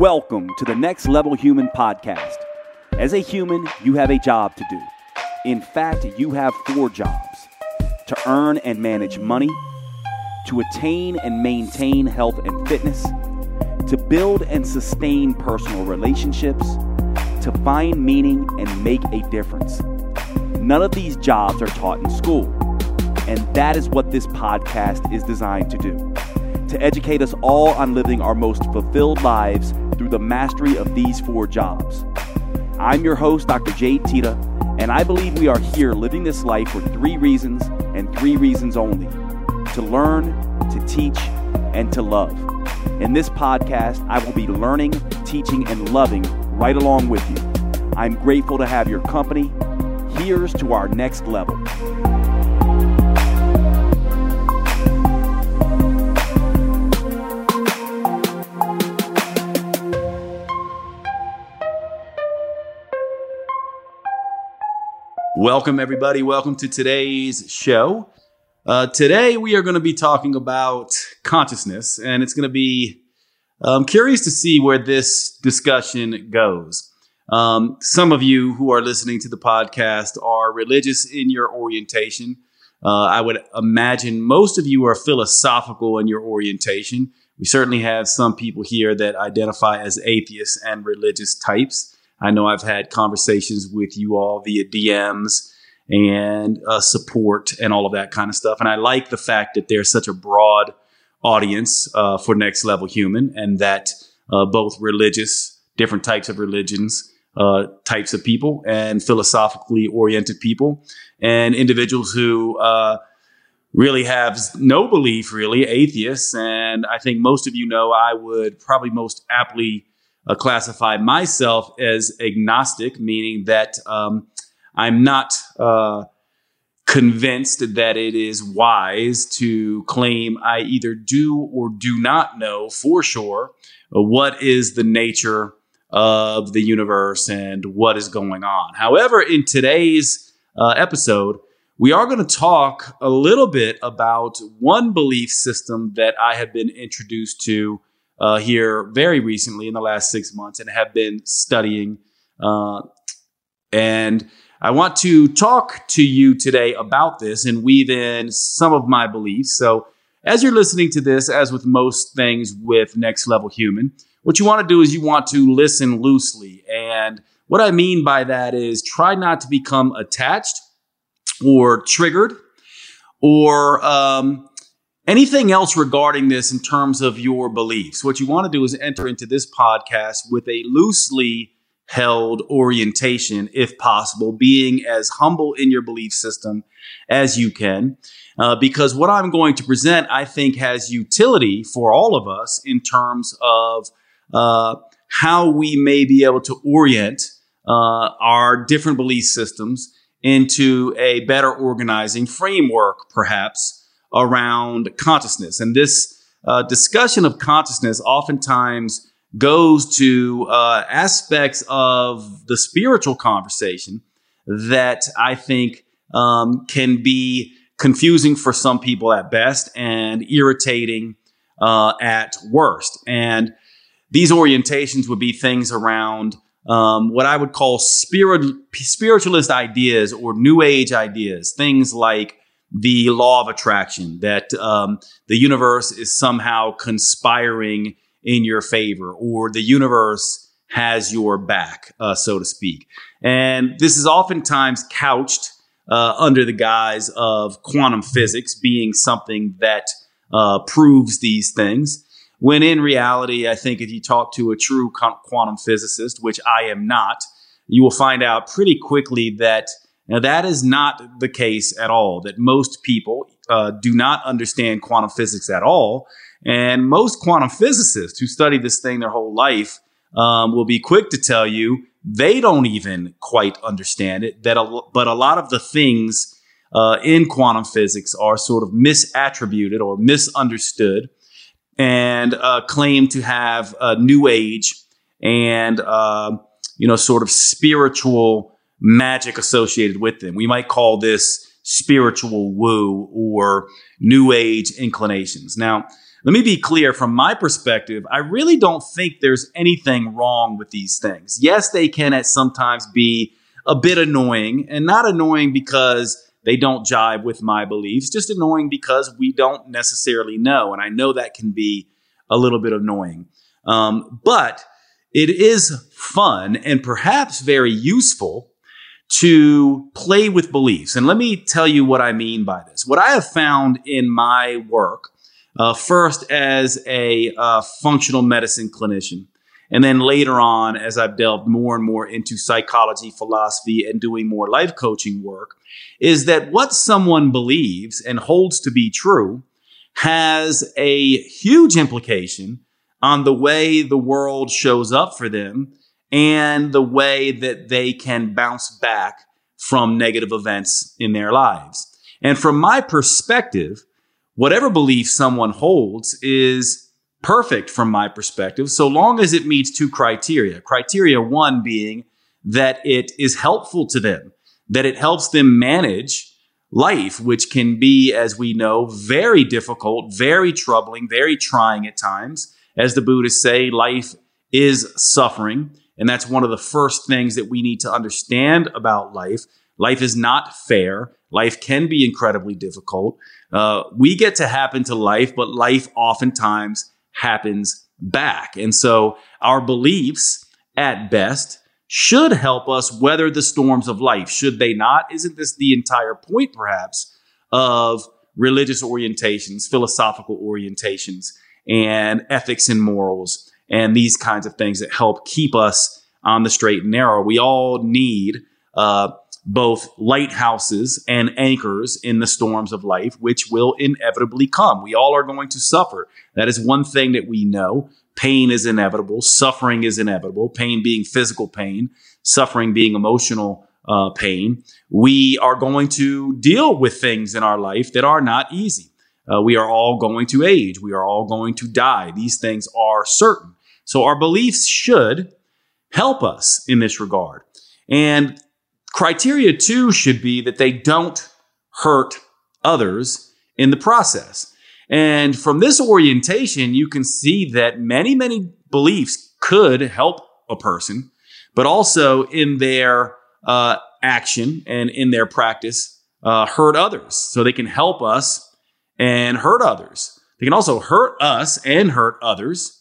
Welcome to the Next Level Human podcast. As a human, you have a job to do. In fact, you have four jobs to earn and manage money, to attain and maintain health and fitness, to build and sustain personal relationships, to find meaning and make a difference. None of these jobs are taught in school, and that is what this podcast is designed to do to educate us all on living our most fulfilled lives through the mastery of these four jobs. I'm your host, Dr. Jade Teta, and I believe we are here living this life for three reasons and three reasons only to learn, to teach, and to love. In this podcast, I will be learning, teaching, and loving right along with you. I'm grateful to have your company. Here's to our next level. Welcome, everybody. Welcome to today's show. Uh, today, we are going to be talking about consciousness, and it's going to be I'm curious to see where this discussion goes. Um, some of you who are listening to the podcast are religious in your orientation. Uh, I would imagine most of you are philosophical in your orientation. We certainly have some people here that identify as atheists and religious types. I know I've had conversations with you all via DMs and uh, support and all of that kind of stuff. And I like the fact that there's such a broad audience uh, for Next Level Human and that uh, both religious, different types of religions, uh, types of people, and philosophically oriented people, and individuals who uh, really have no belief, really, atheists. And I think most of you know I would probably most aptly uh, classify myself as agnostic, meaning that um, I'm not uh, convinced that it is wise to claim I either do or do not know for sure uh, what is the nature of the universe and what is going on. However, in today's uh, episode, we are going to talk a little bit about one belief system that I have been introduced to uh, here very recently in the last six months and have been studying. Uh, and I want to talk to you today about this and weave in some of my beliefs. So, as you're listening to this, as with most things with Next Level Human, what you want to do is you want to listen loosely. And what I mean by that is try not to become attached or triggered or um, anything else regarding this in terms of your beliefs. What you want to do is enter into this podcast with a loosely held orientation, if possible, being as humble in your belief system as you can. Uh, because what I'm going to present, I think, has utility for all of us in terms of uh, how we may be able to orient uh, our different belief systems into a better organizing framework, perhaps, around consciousness. And this uh, discussion of consciousness oftentimes goes to uh, aspects of the spiritual conversation that I think um, can be confusing for some people at best and irritating uh, at worst. And these orientations would be things around um, what I would call spirit, spiritualist ideas or new age ideas, things like the law of attraction, that um, the universe is somehow conspiring in your favor, or the universe has your back, uh, so to speak. And this is oftentimes couched uh, under the guise of quantum physics being something that uh, proves these things. When in reality, I think if you talk to a true quantum physicist, which I am not, you will find out pretty quickly that now, that is not the case at all, that most people uh, do not understand quantum physics at all. And most quantum physicists who study this thing their whole life um, will be quick to tell you they don't even quite understand it. That, a, but a lot of the things uh, in quantum physics are sort of misattributed or misunderstood, and uh, claim to have a new age and uh, you know sort of spiritual magic associated with them. We might call this spiritual woo or new age inclinations. Now, let me be clear from my perspective, I really don't think there's anything wrong with these things. Yes, they can at sometimes be a bit annoying and not annoying because they don't jive with my beliefs, just annoying because we don't necessarily know. And I know that can be a little bit annoying. Um, but it is fun and perhaps very useful to play with beliefs. And let me tell you what I mean by this. What I have found in my work, uh, first as a uh, functional medicine clinician, and then later on, as I've delved more and more into psychology, philosophy, and doing more life coaching work, is that what someone believes and holds to be true has a huge implication on the way the world shows up for them and the way that they can bounce back from negative events in their lives. And from my perspective, whatever belief someone holds is perfect from my perspective, so long as it meets two criteria. Criteria one being that it is helpful to them, that it helps them manage life, which can be, as we know, very difficult, very troubling, very trying at times. As the Buddhists say, life is suffering. And that's one of the first things that we need to understand about life. Life is not fair. Life can be incredibly difficult. Uh, we get to happen to life, but life oftentimes happens back. And so our beliefs at best should help us weather the storms of life. Should they not? Isn't this the entire point, perhaps, of religious orientations, philosophical orientations, and ethics and morals, and these kinds of things that help keep us on the straight and narrow? We all need uh, both lighthouses and anchors in the storms of life, which will inevitably come. We all are going to suffer. That is one thing that we know. Pain is inevitable. Suffering is inevitable. Pain being physical pain, suffering being emotional uh, pain. We are going to deal with things in our life that are not easy. Uh, we are all going to age. We are all going to die. These things are certain. So our beliefs should help us in this regard. And Criteria two should be that they don't hurt others in the process. And from this orientation, you can see that many, many beliefs could help a person, but also in their uh, action and in their practice, uh, hurt others. So they can help us and hurt others. They can also hurt us and hurt others.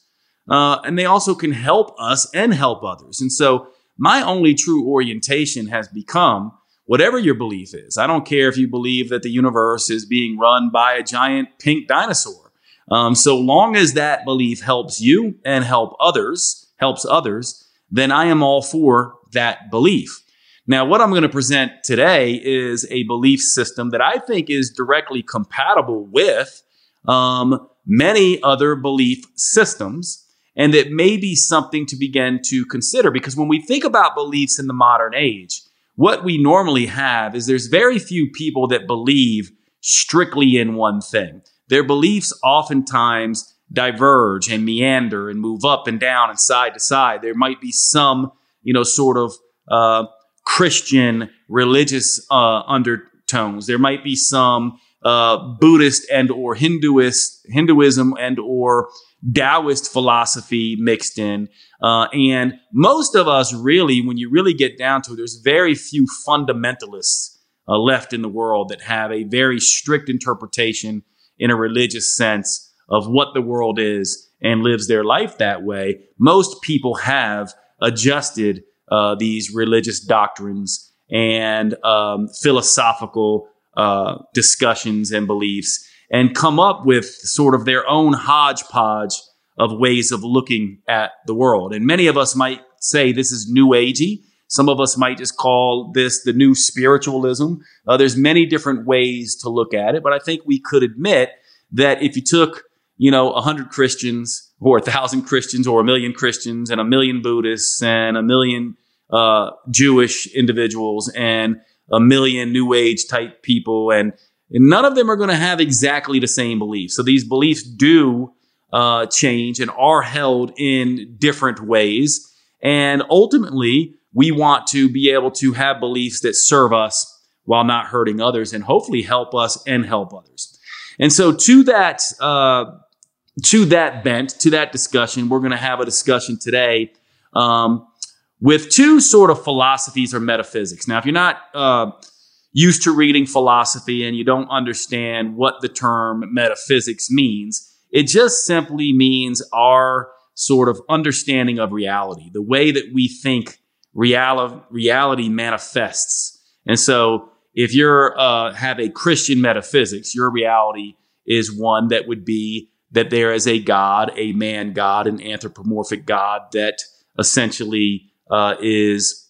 Uh, and they also can help us and help others. And so my only true orientation has become whatever your belief is. I don't care if you believe that the universe is being run by a giant pink dinosaur. Um, so long as that belief helps you and help others, helps others, then I am all for that belief. Now, what I'm going to present today is a belief system that I think is directly compatible with um, many other belief systems and that may be something to begin to consider. Because when we think about beliefs in the modern age, what we normally have is there's very few people that believe strictly in one thing. Their beliefs oftentimes diverge and meander and move up and down and side to side. There might be some, you know, sort of uh, Christian religious uh, undertones. There might be some uh, Buddhist and or Hinduist Hinduism and or Taoist philosophy mixed in. Uh, and most of us really, when you really get down to it, there's very few fundamentalists uh, left in the world that have a very strict interpretation in a religious sense of what the world is and lives their life that way. Most people have adjusted uh, these religious doctrines and um, philosophical uh, discussions and beliefs and come up with sort of their own hodgepodge of ways of looking at the world. And many of us might say this is new agey. Some of us might just call this the new spiritualism. Uh, there's many different ways to look at it, but I think we could admit that if you took, you know, a hundred Christians or a thousand Christians or a million Christians and a million Buddhists and a million uh, Jewish individuals and a million New Age type people and and none of them are going to have exactly the same beliefs. So these beliefs do uh, change and are held in different ways. And ultimately, we want to be able to have beliefs that serve us while not hurting others and hopefully help us and help others. And so, to that uh, to that bent, to that discussion, we're going to have a discussion today um, with two sort of philosophies or metaphysics. Now, if you're not uh, used to reading philosophy and you don't understand what the term metaphysics means, it just simply means our sort of understanding of reality, the way that we think reality, reality manifests. And so, if you're uh, have a Christian metaphysics, your reality is one that would be that there is a God, a man God, an anthropomorphic God that essentially uh, is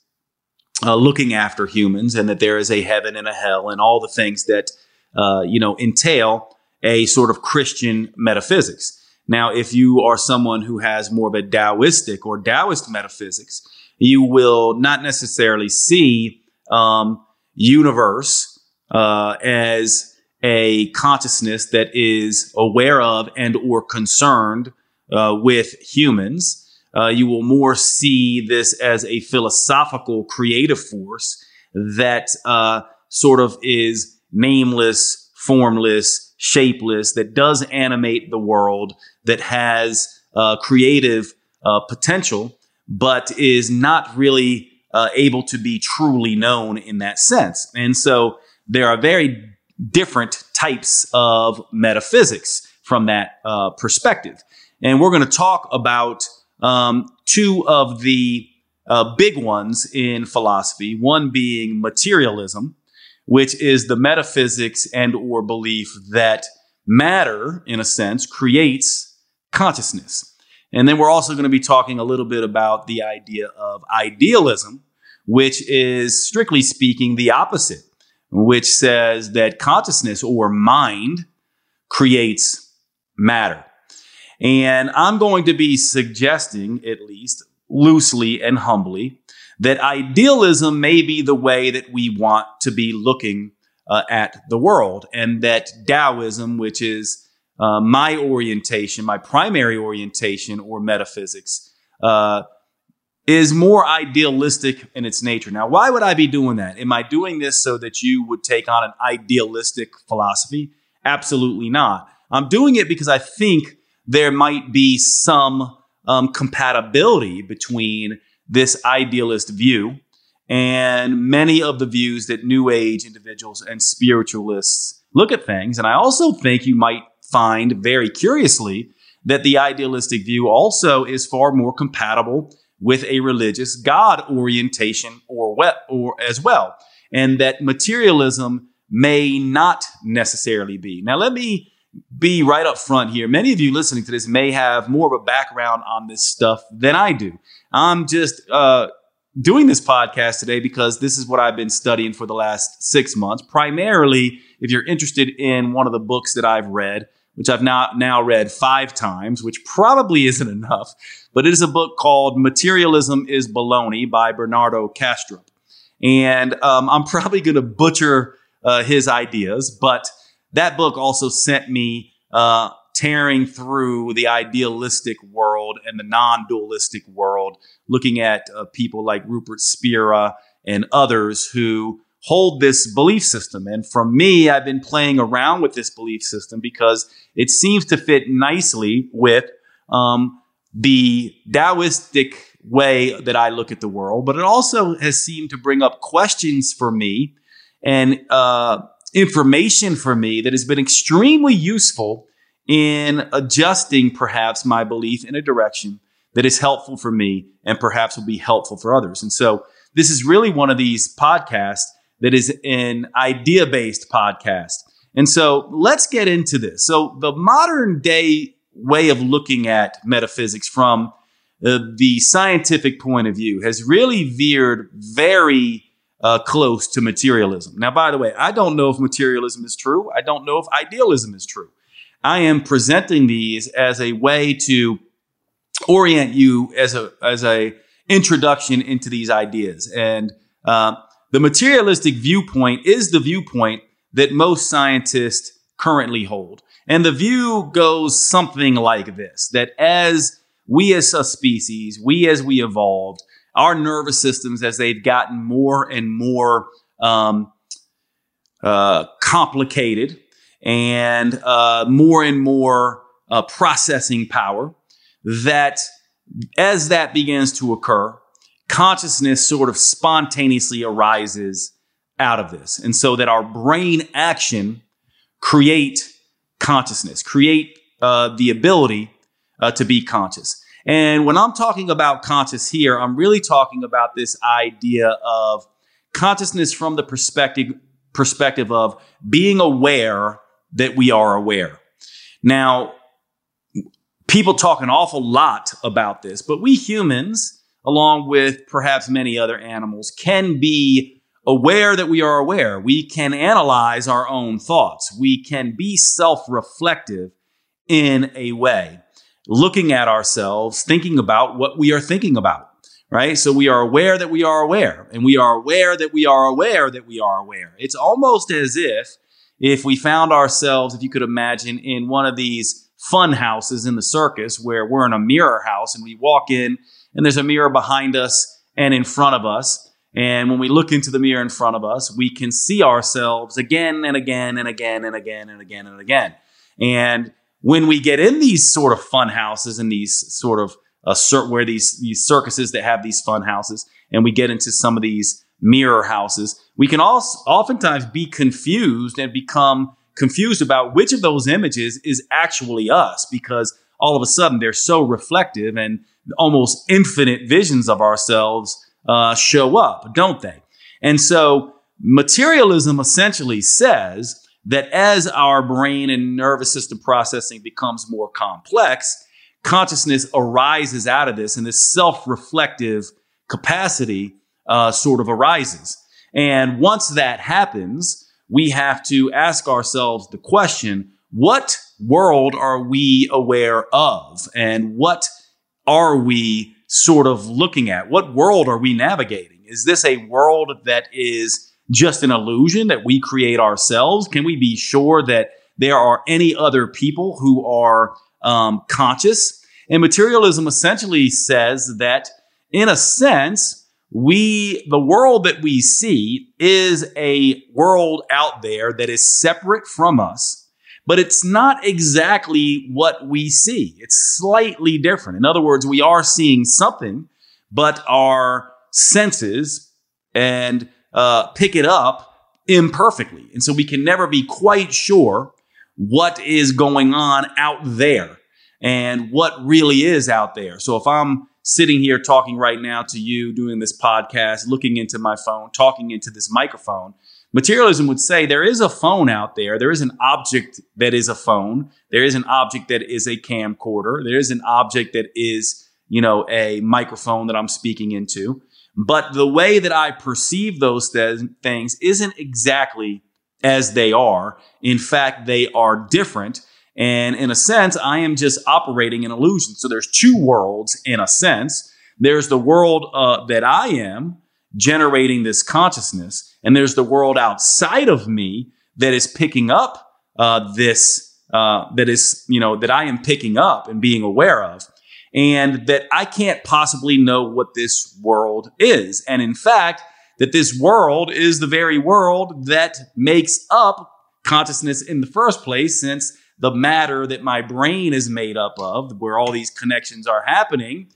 uh, looking after humans, and that there is a heaven and a hell, and all the things that uh, you know entail a sort of Christian metaphysics. Now, if you are someone who has more of a Taoistic or Taoist metaphysics, you will not necessarily see um, universe uh, as a consciousness that is aware of and or concerned uh, with humans. Uh, you will more see this as a philosophical creative force that uh, sort of is nameless, formless, shapeless, that does animate the world, that has uh, creative uh, potential, but is not really uh, able to be truly known in that sense. And so there are very different types of metaphysics from that uh, perspective. And we're going to talk about um, two of the uh, big ones in philosophy, one being materialism, which is the metaphysics and or belief that matter, in a sense, creates consciousness. And then we're also going to be talking a little bit about the idea of idealism, which is strictly speaking the opposite which says that consciousness or mind creates matter. And I'm going to be suggesting, at least loosely and humbly, that idealism may be the way that we want to be looking uh, at the world, and that Taoism, which is uh, my orientation, my primary orientation or metaphysics, uh, is more idealistic in its nature. Now, why would I be doing that? Am I doing this so that you would take on an idealistic philosophy? Absolutely not. I'm doing it because I think there might be some um, compatibility between this idealist view and many of the views that New Age individuals and spiritualists look at things. And I also think you might find very curiously that the idealistic view also is far more compatible with a religious God orientation or, we- or as well, and that materialism may not necessarily be. Now, let me be right up front here. Many of you listening to this may have more of a background on this stuff than I do. I'm just uh, doing this podcast today because this is what I've been studying for the last six months. Primarily, if you're interested in one of the books that I've read, which I've now, now read five times, which probably isn't enough, but it is a book called Materialism is Baloney by Bernardo Kastrup. And um, I'm probably going to butcher uh, his ideas, but that book also sent me uh, tearing through the idealistic world and the non dualistic world, looking at uh, people like Rupert Spira and others who hold this belief system. And from me, I've been playing around with this belief system because it seems to fit nicely with um, the Taoistic way that I look at the world, but it also has seemed to bring up questions for me and uh, information for me that has been extremely useful in adjusting perhaps my belief in a direction that is helpful for me and perhaps will be helpful for others. And so this is really one of these podcasts that is an idea based podcast. And so let's get into this. So, the modern day way of looking at metaphysics from uh, the scientific point of view has really veered very uh, close to materialism. Now, by the way, I don't know if materialism is true. I don't know if idealism is true. I am presenting these as a way to orient you as a as a introduction into these ideas. And uh, the materialistic viewpoint is the viewpoint that most scientists currently hold. And the view goes something like this that as we as a species, we as we evolved, our nervous systems, as they've gotten more and more um, uh, complicated and uh, more and more uh, processing power, that as that begins to occur, consciousness sort of spontaneously arises out of this. And so that our brain action create consciousness, create uh, the ability uh, to be conscious. And when I'm talking about conscious here, I'm really talking about this idea of consciousness from the perspective perspective of being aware that we are aware. Now, people talk an awful lot about this, but we humans, along with perhaps many other animals, can be aware that we are aware. We can analyze our own thoughts. We can be self reflective in a way, looking at ourselves, thinking about what we are thinking about right? So we are aware that we are aware, and we are aware that we are aware that we are aware. It's almost as if if we found ourselves, if you could imagine, in one of these fun houses in the circus where we're in a mirror house and we walk in and there's a mirror behind us and in front of us. And when we look into the mirror in front of us, we can see ourselves again and again and again and again and again and again. And when we get in these sort of fun houses and these sort of cir- where these these circuses that have these fun houses, and we get into some of these mirror houses, we can also oftentimes be confused and become confused about which of those images is actually us because all of a sudden they're so reflective and almost infinite visions of ourselves uh, show up, don't they? And so materialism essentially says that as our brain and nervous system processing becomes more complex, consciousness arises out of this and this self-reflective capacity uh, sort of arises. And once that happens, we have to ask ourselves the question, what world are we aware of? And what are we sort of looking at? What world are we navigating? Is this a world that is just an illusion that we create ourselves? Can we be sure that there are any other people who are um, conscious. And materialism essentially says that, in a sense, we, the world that we see is a world out there that is separate from us, but it's not exactly what we see. It's slightly different. In other words, we are seeing something, but our senses and uh, pick it up imperfectly. And so we can never be quite sure what is going on out there and what really is out there. So if I'm sitting here talking right now to you, doing this podcast, looking into my phone, talking into this microphone, materialism would say there is a phone out there. There is an object that is a phone. There is an object that is a camcorder. There is an object that is, you know, a microphone that I'm speaking into. But the way that I perceive those th- things isn't exactly as they are. In fact, they are different. And in a sense, I am just operating an illusion. So there's two worlds in a sense. There's the world uh, that I am generating this consciousness, and there's the world outside of me that is picking up uh, this. Uh, that is, you know, that I am picking up and being aware of, and that I can't possibly know what this world is. And in fact, that this world is the very world that makes up consciousness in the first place, since the matter that my brain is made up of, where all these connections are happening,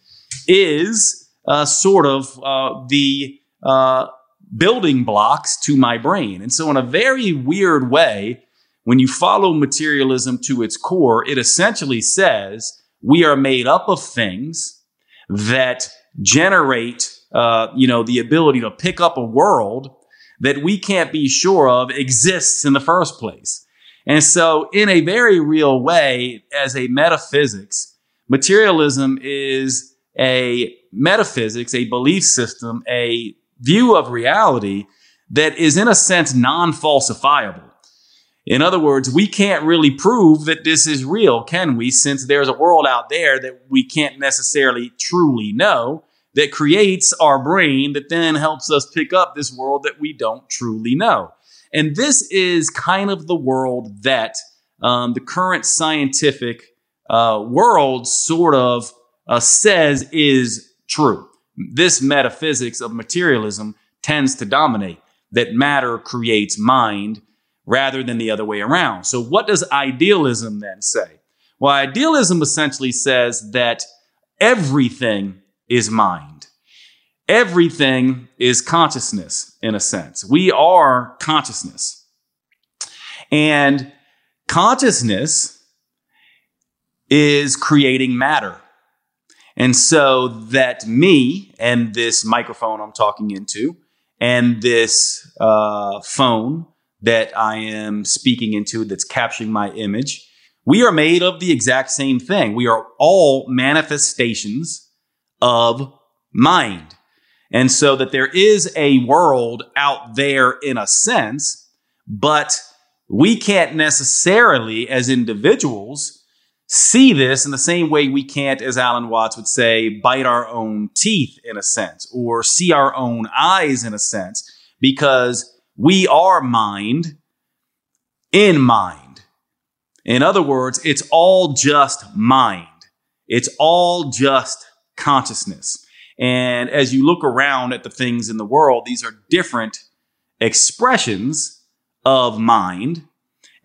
is uh, sort of uh, the uh, building blocks to my brain. And so, in a very weird way, when you follow materialism to its core, it essentially says we are made up of things that generate uh, you know, the ability to pick up a world that we can't be sure of exists in the first place. And so, in a very real way, as a metaphysics, materialism is a metaphysics, a belief system, a view of reality that is, in a sense, non falsifiable. In other words, we can't really prove that this is real, can we? Since there's a world out there that we can't necessarily truly know that creates our brain that then helps us pick up this world that we don't truly know. And this is kind of the world that um, the current scientific uh, world sort of uh, says is true. This metaphysics of materialism tends to dominate that matter creates mind rather than the other way around. So, what does idealism then say? Well, idealism essentially says that everything is mind. Everything is consciousness in a sense. We are consciousness. And consciousness is creating matter. And so that me and this microphone I'm talking into and this uh, phone that I am speaking into that's capturing my image, we are made of the exact same thing. We are all manifestations of mind. And so that there is a world out there in a sense, but we can't necessarily, as individuals, see this in the same way we can't, as Alan Watts would say, bite our own teeth in a sense, or see our own eyes in a sense, because we are mind in mind. In other words, it's all just mind. It's all just consciousness. And as you look around at the things in the world, these are different expressions of mind,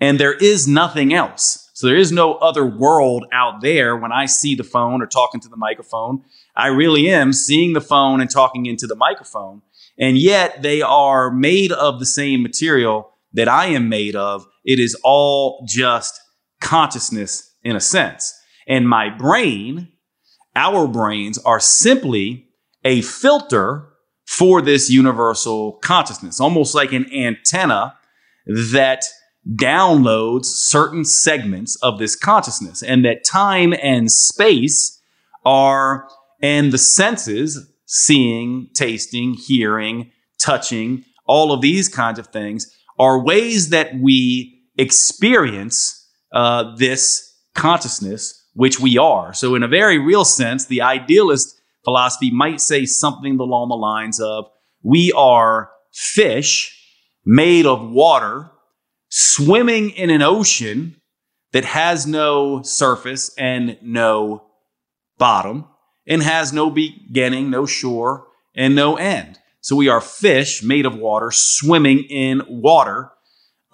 and there is nothing else. So there is no other world out there when I see the phone or talking to the microphone. I really am seeing the phone and talking into the microphone. And yet they are made of the same material that I am made of. It is all just consciousness in a sense. And my brain, our brains are simply a filter for this universal consciousness, almost like an antenna that downloads certain segments of this consciousness and that time and space are and the senses seeing tasting hearing touching all of these kinds of things are ways that we experience uh, this consciousness which we are. So in a very real sense the idealist philosophy might say something along the lines of we are fish made of water swimming in an ocean that has no surface and no bottom and has no beginning, no shore, and no end. So we are fish made of water swimming in water,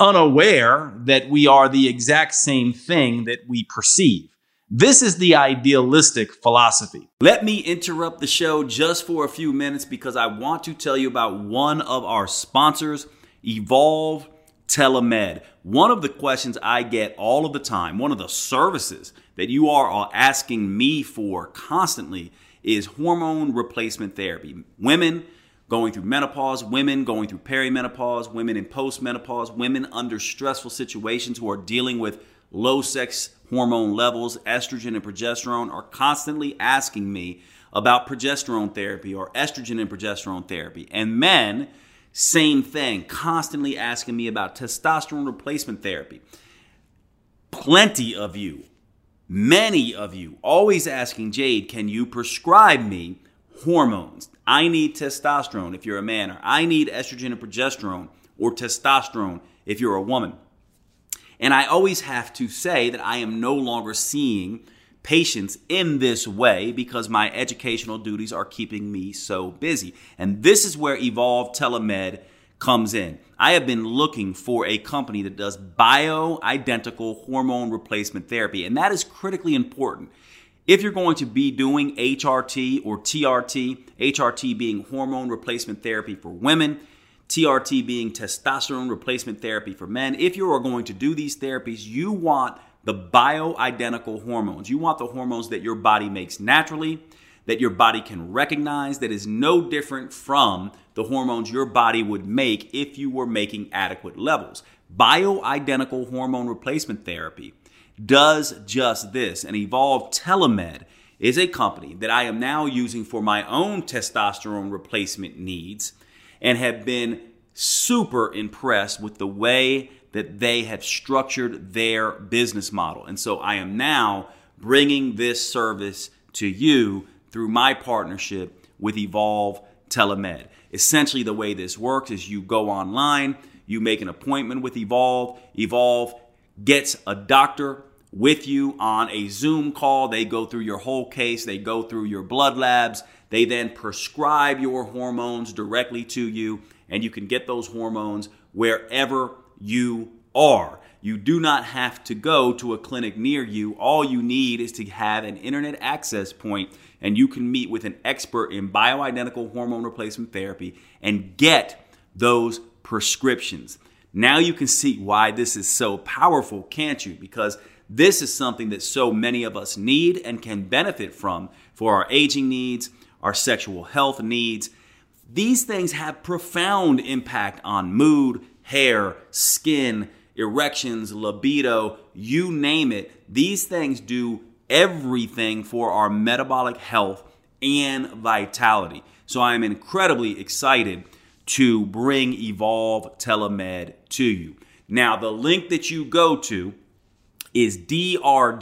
unaware that we are the exact same thing that we perceive. This is the idealistic philosophy. Let me interrupt the show just for a few minutes because I want to tell you about one of our sponsors, Evolve telemed. One of the questions I get all of the time, one of the services that you are asking me for constantly is hormone replacement therapy. Women going through menopause, women going through perimenopause, women in postmenopause, women under stressful situations who are dealing with low sex hormone levels, estrogen and progesterone, are constantly asking me about progesterone therapy or estrogen and progesterone therapy. And men, same thing, constantly asking me about testosterone replacement therapy. Plenty of you, many of you, always asking Jade, can you prescribe me hormones? I need testosterone if you're a man, or I need estrogen and progesterone, or testosterone if you're a woman. And I always have to say that I am no longer seeing patients in this way because my educational duties are keeping me so busy. And this is where Evolve Telemed comes in. I have been looking for a company that does bio-identical hormone replacement therapy, and that is critically important. If you're going to be doing HRT or TRT, HRT being hormone replacement therapy for women, TRT being testosterone replacement therapy for men, if you are going to do these therapies, you want the bioidentical hormones. You want the hormones that your body makes naturally, that your body can recognize, that is no different from the hormones your body would make if you were making adequate levels. Bioidentical hormone replacement therapy does just this. And Evolve Telemed is a company that I am now using for my own testosterone replacement needs and have been super impressed with the way that they have structured their business model. And so I am now bringing this service to you through my partnership with Evolve Telemed. Essentially, the way this works is you go online, you make an appointment with Evolve. Evolve gets a doctor with you on a Zoom call. They go through your whole case, they go through your blood labs, they then prescribe your hormones directly to you, and you can get those hormones wherever you are. You do not have to go to a clinic near you. All you need is to have an internet access point and you can meet with an expert in bioidentical hormone replacement therapy and get those prescriptions. Now you can see why this is so powerful, can't you? Because this is something that so many of us need and can benefit from for our aging needs, our sexual health needs. These things have profound impact on mood, hair, skin, erections, libido, you name it. These things do everything for our metabolic health and vitality. So I am incredibly excited to bring Evolve Telemed to you. Now, the link that you go to is drjade.com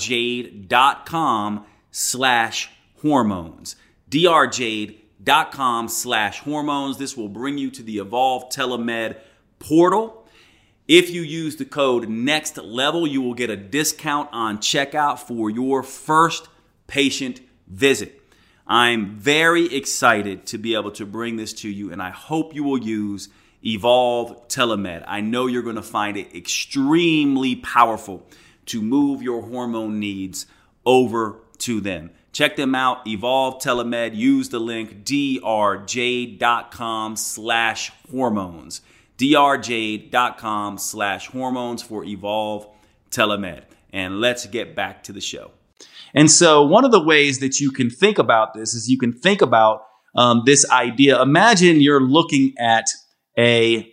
slash hormones. drjade.com slash hormones. This will bring you to the Evolve Telemed portal if you use the code next level, you will get a discount on checkout for your first patient visit. I'm very excited to be able to bring this to you, and I hope you will use Evolve Telemed. I know you're going to find it extremely powerful to move your hormone needs over to them. Check them out, Evolve Telemed. Use the link drj.com slash hormones drjade.com slash hormones for Evolve Telemed. And let's get back to the show. And so, one of the ways that you can think about this is you can think about um, this idea. Imagine you're looking at a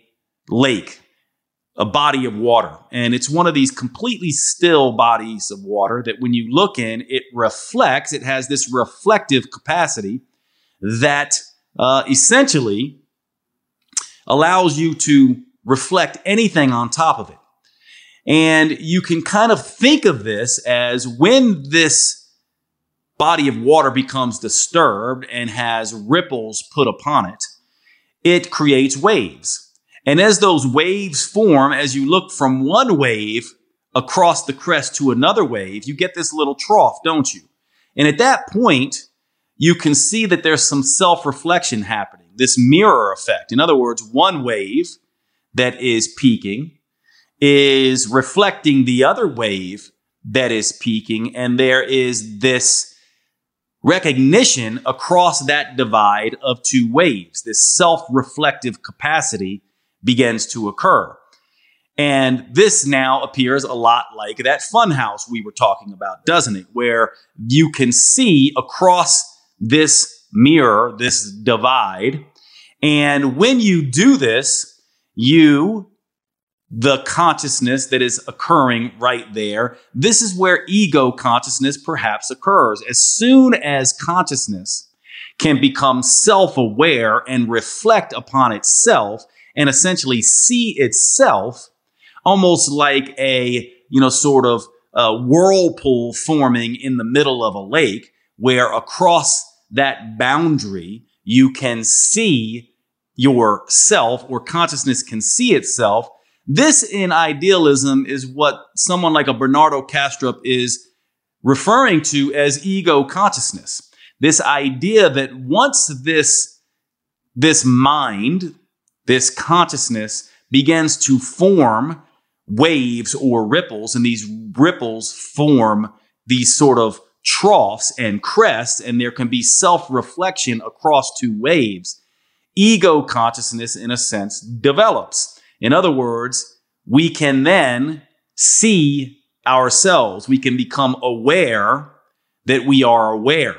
lake, a body of water, and it's one of these completely still bodies of water that when you look in, it reflects, it has this reflective capacity that uh, essentially allows you to reflect anything on top of it. And you can kind of think of this as when this body of water becomes disturbed and has ripples put upon it, it creates waves. And as those waves form, as you look from one wave across the crest to another wave, you get this little trough, don't you? And at that point, you can see that there's some self reflection happening this mirror effect. In other words, one wave that is peaking is reflecting the other wave that is peaking, and there is this recognition across that divide of two waves. This self reflective capacity begins to occur. And this now appears a lot like that funhouse we were talking about, doesn't it? Where you can see across this mirror, this divide. And when you do this, you, the consciousness that is occurring right there, this is where ego consciousness perhaps occurs. As soon as consciousness can become self aware and reflect upon itself and essentially see itself almost like a, you know, sort of a whirlpool forming in the middle of a lake where across that boundary, you can see yourself or consciousness can see itself. This in idealism is what someone like a Bernardo Kastrup is referring to as ego consciousness. This idea that once this, this mind, this consciousness begins to form waves or ripples, and these ripples form these sort of troughs and crests, and there can be self reflection across two waves. Ego consciousness, in a sense, develops. In other words, we can then see ourselves. We can become aware that we are aware.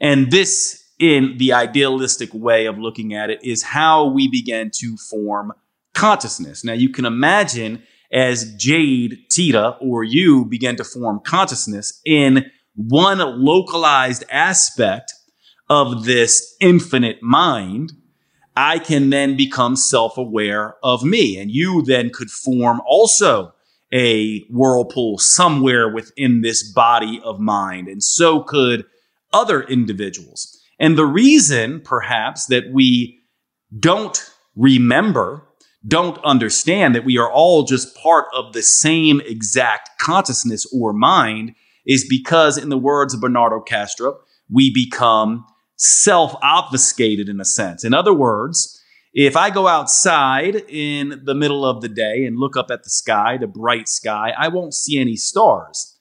And this, in the idealistic way of looking at it, is how we begin to form consciousness. Now, you can imagine as Jade, Teta, or you begin to form consciousness in one localized aspect of this infinite mind, I can then become self aware of me. And you then could form also a whirlpool somewhere within this body of mind. And so could other individuals. And the reason, perhaps, that we don't remember, don't understand that we are all just part of the same exact consciousness or mind is because, in the words of Bernardo Kastrup, we become self obfuscated in a sense. In other words, If I go outside in the middle of the day and look up at the sky, the bright sky, I won't see any stars.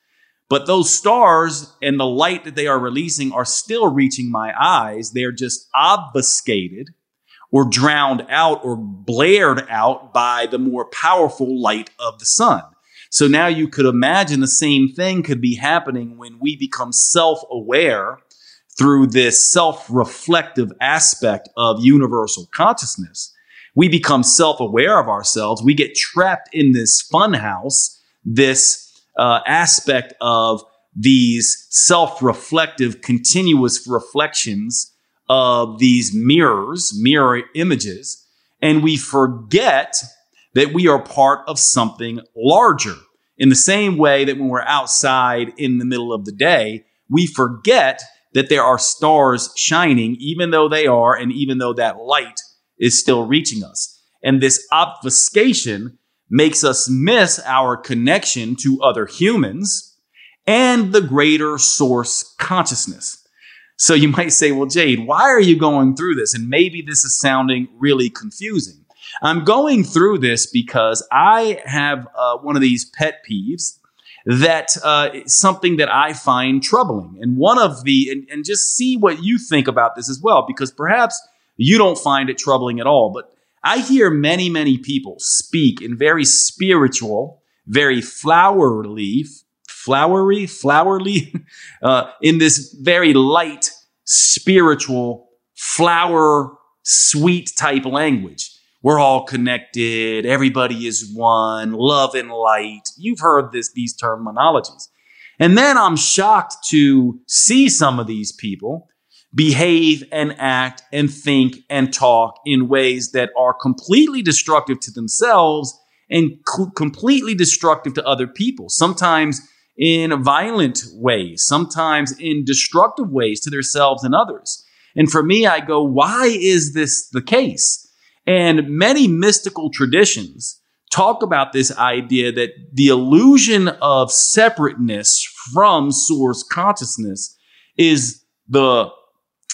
But those stars and the light that they are releasing are still reaching my eyes. They're just obfuscated or drowned out or blared out by the more powerful light of the sun. So now you could imagine the same thing could be happening when we become self aware through this self reflective aspect of universal consciousness. We become self aware of ourselves. We get trapped in this funhouse, this uh, aspect of these self reflective, continuous reflections of these mirrors, mirror images, and we forget that we are part of something larger. In the same way that when we're outside in the middle of the day, we forget that there are stars shining, even though they are, and even though that light is still reaching us. And this obfuscation makes us miss our connection to other humans and the greater source consciousness. So you might say, well, Jade, why are you going through this? And maybe this is sounding really confusing. I'm going through this because I have uh, one of these pet peeves that uh, something that I find troubling. And one of the, and, and just see what you think about this as well, because perhaps you don't find it troubling at all. But I hear many, many people speak in very spiritual, very flowery, flowery, flowery, uh, in this very light, spiritual, flower, sweet type language we're all connected, everybody is one, love and light. You've heard this, these terminologies. And then I'm shocked to see some of these people behave and act and think and talk in ways that are completely destructive to themselves and cl- completely destructive to other people. Sometimes in violent ways, sometimes in destructive ways to themselves and others. And for me, I go, why is this the case? And many mystical traditions talk about this idea that the illusion of separateness from source consciousness is the,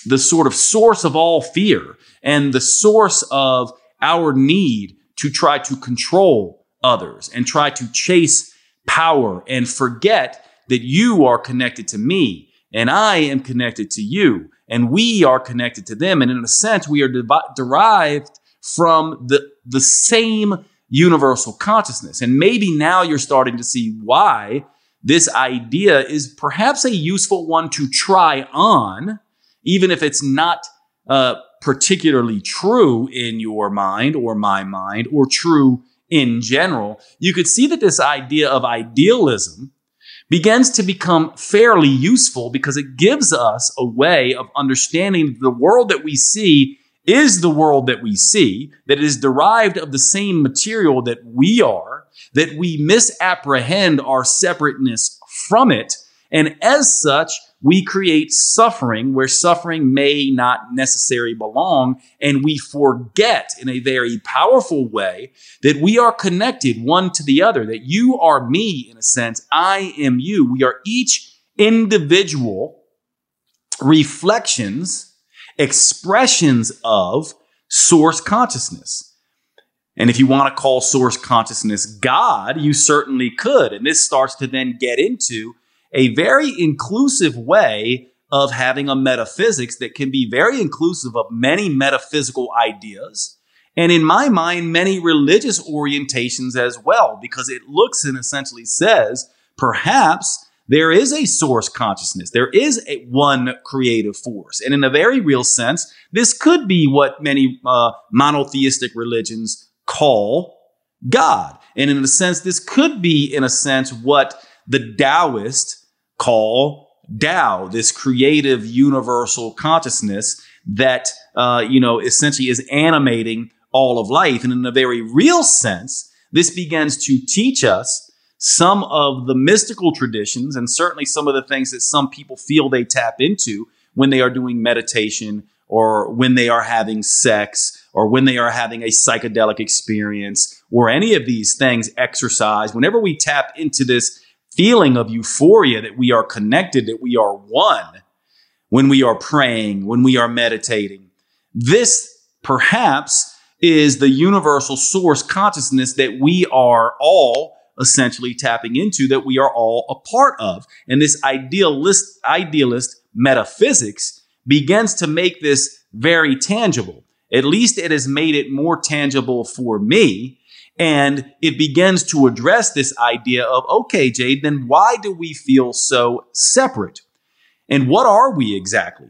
the sort of source of all fear and the source of our need to try to control others and try to chase power and forget that you are connected to me and I am connected to you and we are connected to them. And in a sense, we are de- derived from the, the same universal consciousness. And maybe now you're starting to see why this idea is perhaps a useful one to try on, even if it's not uh, particularly true in your mind or my mind or true in general. You could see that this idea of idealism begins to become fairly useful because it gives us a way of understanding the world that we see is the world that we see, that is derived of the same material that we are, that we misapprehend our separateness from it. And as such, we create suffering where suffering may not necessarily belong. And we forget in a very powerful way that we are connected one to the other, that you are me in a sense. I am you. We are each individual reflections expressions of source consciousness. And if you want to call source consciousness God, you certainly could. And this starts to then get into a very inclusive way of having a metaphysics that can be very inclusive of many metaphysical ideas. And in my mind, many religious orientations as well, because it looks and essentially says perhaps there is a source consciousness. There is a one creative force. And in a very real sense, this could be what many uh, monotheistic religions call God. And in a sense, this could be, in a sense, what the Taoists call Tao, this creative universal consciousness that, uh, you know, essentially is animating all of life. And in a very real sense, this begins to teach us some of the mystical traditions and certainly some of the things that some people feel they tap into when they are doing meditation or when they are having sex or when they are having a psychedelic experience or any of these things, exercise, whenever we tap into this feeling of euphoria that we are connected, that we are one, when we are praying, when we are meditating, this perhaps is the universal source consciousness that we are all essentially tapping into, that we are all a part of. And this idealist, idealist metaphysics begins to make this very tangible. At least it has made it more tangible for me. And it begins to address this idea of, okay, Jade, then why do we feel so separate? And what are we exactly?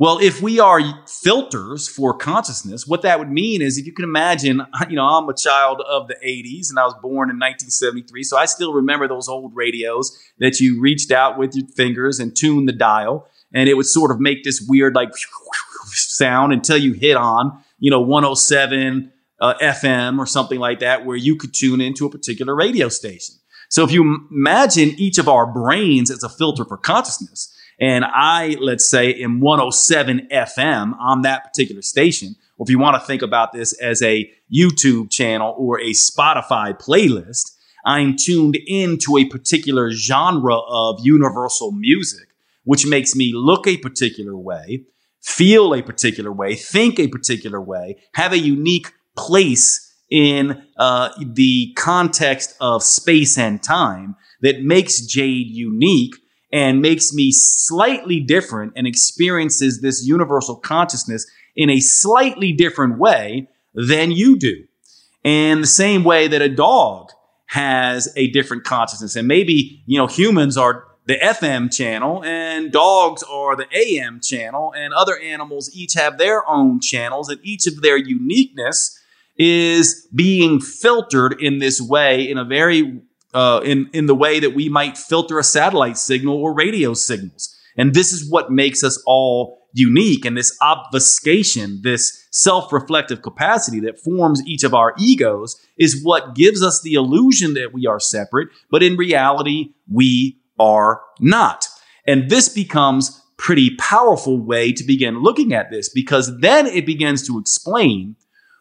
Well, if we are filters for consciousness, what that would mean is if you can imagine, you know, I'm a child of the 80s and I was born in 1973. So I still remember those old radios that you reached out with your fingers and tuned the dial. And it would sort of make this weird, like, sound until you hit on, you know, 107 uh, FM or something like that, where you could tune into a particular radio station. So if you imagine each of our brains as a filter for consciousness, and I, let's say, am 107 FM on that particular station, or if you want to think about this as a YouTube channel or a Spotify playlist, I'm tuned into a particular genre of universal music, which makes me look a particular way, feel a particular way, think a particular way, have a unique place in uh, the context of space and time that makes Jade unique and makes me slightly different and experiences this universal consciousness in a slightly different way than you do. And the same way that a dog has a different consciousness. And maybe, you know, humans are the FM channel and dogs are the AM channel and other animals each have their own channels and each of their uniqueness is being filtered in this way in a very uh, in in the way that we might filter a satellite signal or radio signals. And this is what makes us all unique. And this obfuscation, this self-reflective capacity that forms each of our egos, is what gives us the illusion that we are separate. But in reality, we are not. And this becomes pretty powerful way to begin looking at this because then it begins to explain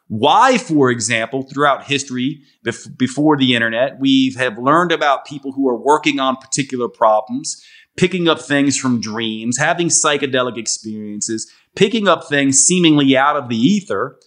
why, for example, throughout history, bef- before the internet, we have learned about people who are working on particular problems, picking up things from dreams, having psychedelic experiences, picking up things seemingly out of the ether,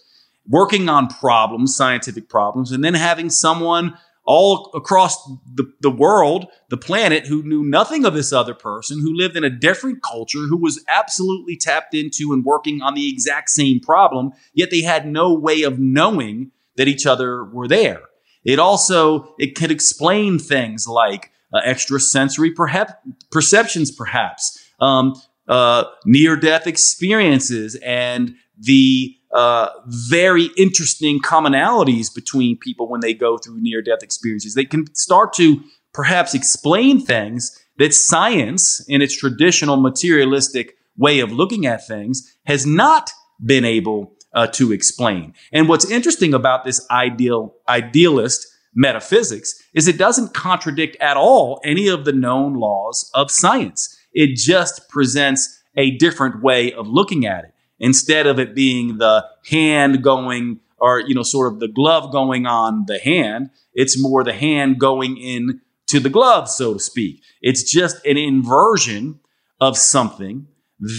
working on problems, scientific problems, and then having someone all across the, the world, the planet, who knew nothing of this other person, who lived in a different culture, who was absolutely tapped into and working on the exact same problem, yet they had no way of knowing that each other were there. It also, it could explain things like uh, extrasensory perhap- perceptions, perhaps, um, uh, near death experiences, and the uh, very interesting commonalities between people when they go through near death experiences. They can start to perhaps explain things that science, in its traditional materialistic way of looking at things, has not been able uh, to explain. And what's interesting about this ideal idealist metaphysics is it doesn't contradict at all any of the known laws of science. It just presents a different way of looking at it instead of it being the hand going or you know sort of the glove going on the hand it's more the hand going in to the glove so to speak. It's just an inversion of something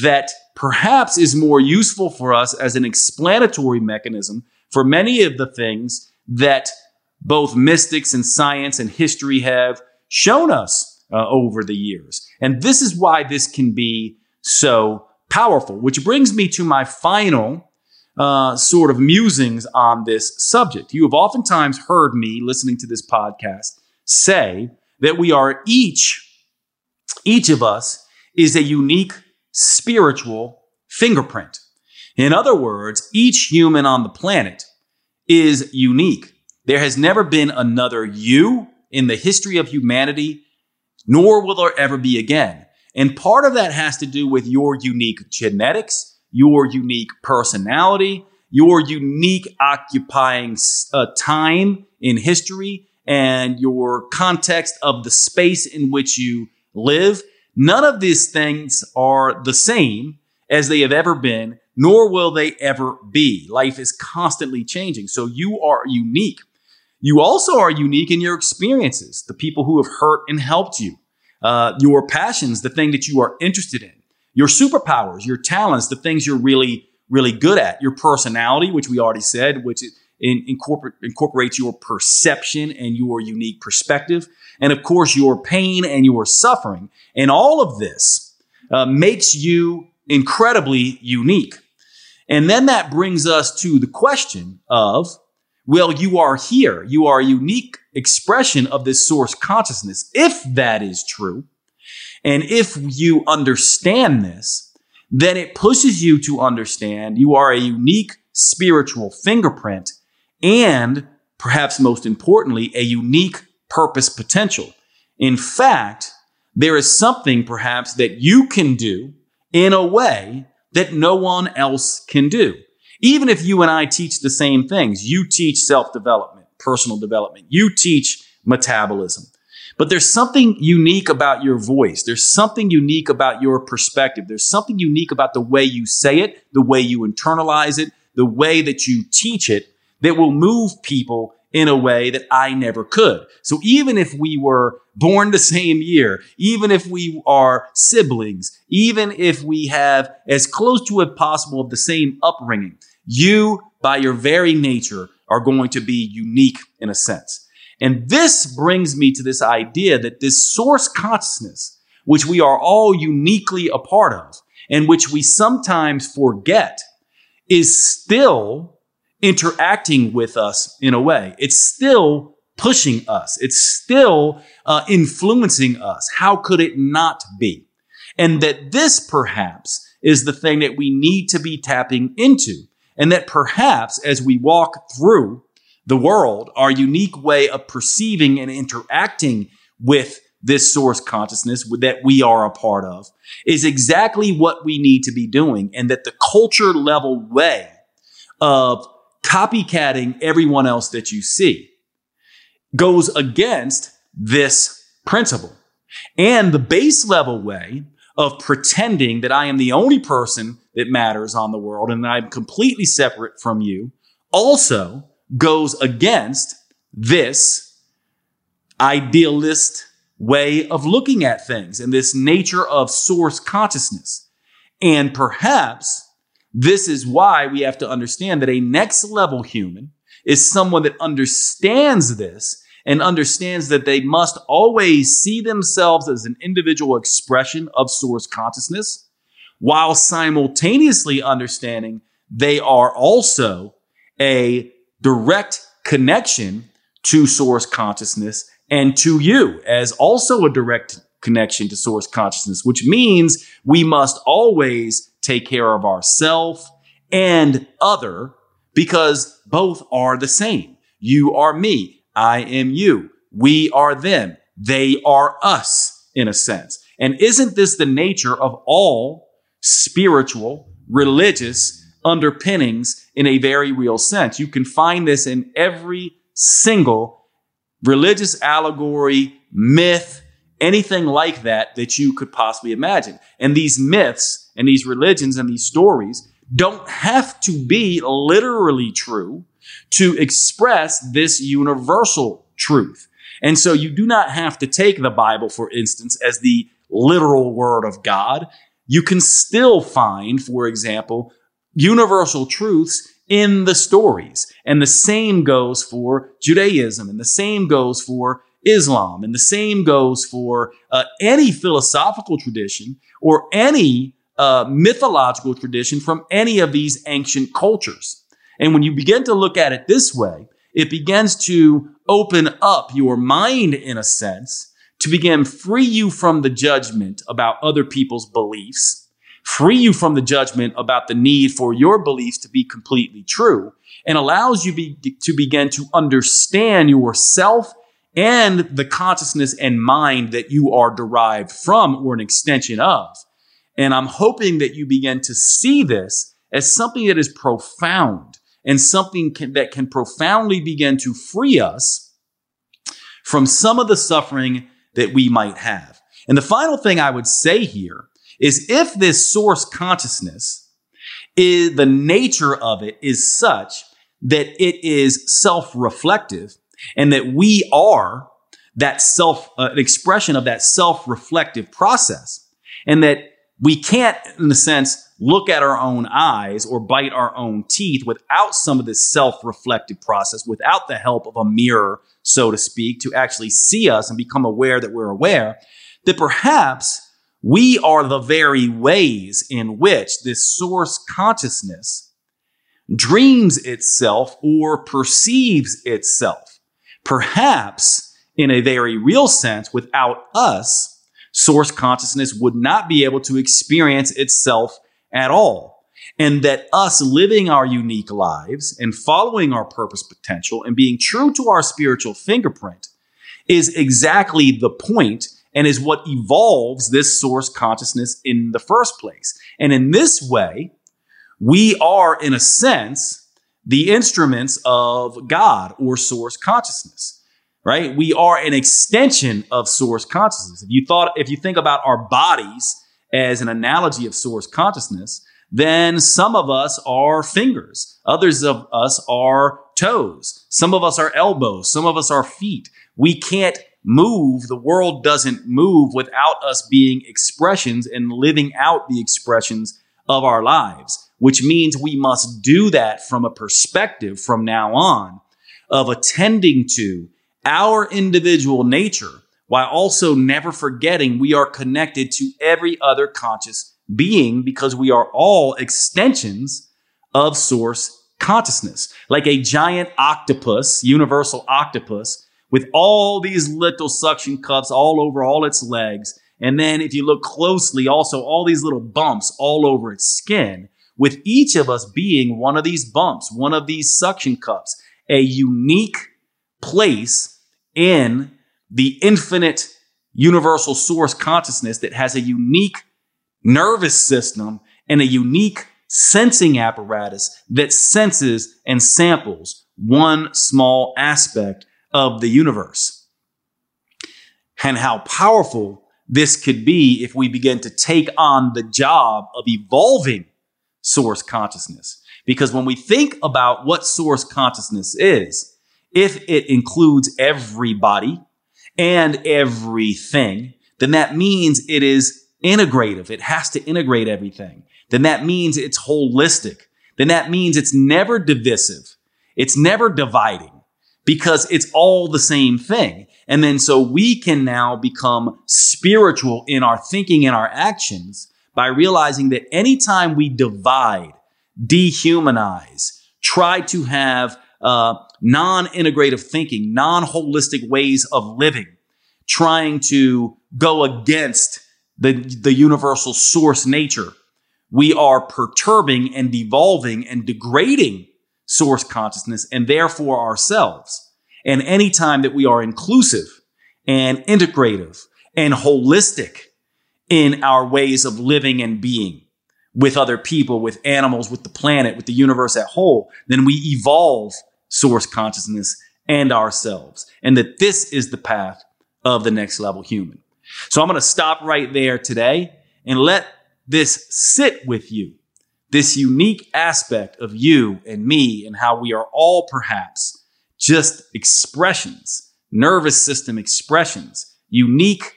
that perhaps is more useful for us as an explanatory mechanism for many of the things that both mystics and science and history have shown us uh, over the years. And this is why this can be so powerful, which brings me to my final uh, sort of musings on this subject. You have oftentimes heard me listening to this podcast say that we are each, each of us is a unique spiritual fingerprint. In other words, each human on the planet is unique. There has never been another you in the history of humanity, nor will there ever be again. And part of that has to do with your unique genetics, your unique personality, your unique occupying uh, time in history, and your context of the space in which you live. None of these things are the same as they have ever been, nor will they ever be. Life is constantly changing. So you are unique. You also are unique in your experiences, the people who have hurt and helped you uh, your passions, the thing that you are interested in, your superpowers, your talents, the things you're really really good at. Your personality, which we already said, which in, incorporate, incorporates your perception and your unique perspective. And of course, your pain and your suffering. And all of this uh, makes you incredibly unique. And then that brings us to the question of, well, you are here. You are unique expression of this source consciousness. If that is true, and if you understand this, then it pushes you to understand you are a unique spiritual fingerprint and perhaps most importantly, a unique purpose potential. In fact, there is something perhaps that you can do in a way that no one else can do. Even if you and I teach the same things, you teach self development, personal development, you teach metabolism. But there's something unique about your voice. There's something unique about your perspective. There's something unique about the way you say it, the way you internalize it, the way that you teach it that will move people in a way that I never could. So even if we were born the same year, even if we are siblings, even if we have as close to it possible of the same upbringing, you by your very nature are going to be unique in a sense. And this brings me to this idea that this source consciousness, which we are all uniquely a part of and which we sometimes forget is still interacting with us in a way. It's still pushing us. It's still uh, influencing us. How could it not be? And that this perhaps is the thing that we need to be tapping into. And that perhaps as we walk through the world, our unique way of perceiving and interacting with this source consciousness that we are a part of is exactly what we need to be doing. And that the culture level way of copycatting everyone else that you see goes against this principle. And the base level way of pretending that I am the only person that matters on the world and that I'm completely separate from you also goes against this idealist way of looking at things and this nature of source consciousness. And perhaps this is why we have to understand that a next level human is someone that understands this and understands that they must always see themselves as an individual expression of source consciousness while simultaneously understanding they are also a direct connection to source consciousness and to you as also a direct connection to source consciousness, which means we must always take care of ourself and other because both are the same. You are me. I am you. We are them. They are us in a sense. And isn't this the nature of all spiritual, religious underpinnings in a very real sense? You can find this in every single religious allegory, myth, anything like that that you could possibly imagine. And these myths and these religions and these stories don't have to be literally true to express this universal truth. And so you do not have to take the Bible, for instance, as the literal word of God. You can still find, for example, universal truths in the stories. And the same goes for Judaism, and the same goes for Islam. And the same goes for uh, any philosophical tradition or any uh, mythological tradition from any of these ancient cultures. And when you begin to look at it this way, it begins to open up your mind in a sense to begin free you from the judgment about other people's beliefs, free you from the judgment about the need for your beliefs to be completely true, and allows you be, to begin to understand yourself and the consciousness and mind that you are derived from or an extension of. And I'm hoping that you begin to see this as something that is profound and something can, that can profoundly begin to free us from some of the suffering that we might have. And the final thing I would say here is if this source consciousness is the nature of it is such that it is self-reflective and that we are that self uh, expression of that self-reflective process and that we can't in a sense look at our own eyes or bite our own teeth without some of this self reflective process, without the help of a mirror, so to speak, to actually see us and become aware that we're aware, that perhaps we are the very ways in which this source consciousness dreams itself or perceives itself. Perhaps in a very real sense, without us, source consciousness would not be able to experience itself at all. And that us living our unique lives and following our purpose potential and being true to our spiritual fingerprint is exactly the point and is what evolves this source consciousness in the first place. And in this way, we are, in a sense, the instruments of God or source consciousness right? We are an extension of source consciousness. If you thought, if you think about our bodies as an analogy of source consciousness, then some of us are fingers. Others of us are toes. Some of us are elbows. Some of us are feet. We can't move. The world doesn't move without us being expressions and living out the expressions of our lives, which means we must do that from a perspective from now on of attending to our individual nature while also never forgetting we are connected to every other conscious being because we are all extensions of source consciousness. Like a giant octopus, universal octopus, with all these little suction cups all over all its legs. And then if you look closely, also all these little bumps all over its skin, with each of us being one of these bumps, one of these suction cups, a unique place in the infinite universal source consciousness that has a unique nervous system and a unique sensing apparatus that senses and samples one small aspect of the universe. And how powerful this could be if we begin to take on the job of evolving source consciousness. Because when we think about what source consciousness is, if it includes everybody and everything, then that means it is integrative. It has to integrate everything. Then that means it's holistic. Then that means it's never divisive. It's never dividing because it's all the same thing. And then so we can now become spiritual in our thinking and our actions by realizing that anytime we divide, dehumanize, try to have uh, non integrative thinking, non holistic ways of living, trying to go against the, the universal source nature. We are perturbing and devolving and degrading source consciousness and therefore ourselves. And anytime that we are inclusive and integrative and holistic in our ways of living and being with other people, with animals, with the planet, with the universe at whole, then we evolve source consciousness and ourselves. And that this is the path of the next level human. So I'm going to stop right there today and let this sit with you. This unique aspect of you and me and how we are all perhaps just expressions, nervous system expressions, unique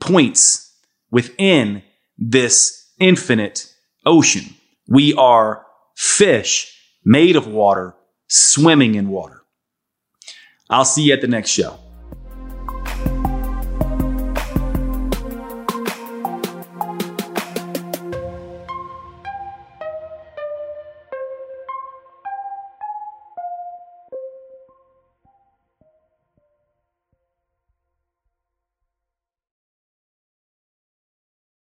points within this infinite ocean. We are fish made of water swimming in water. I'll see you at the next show.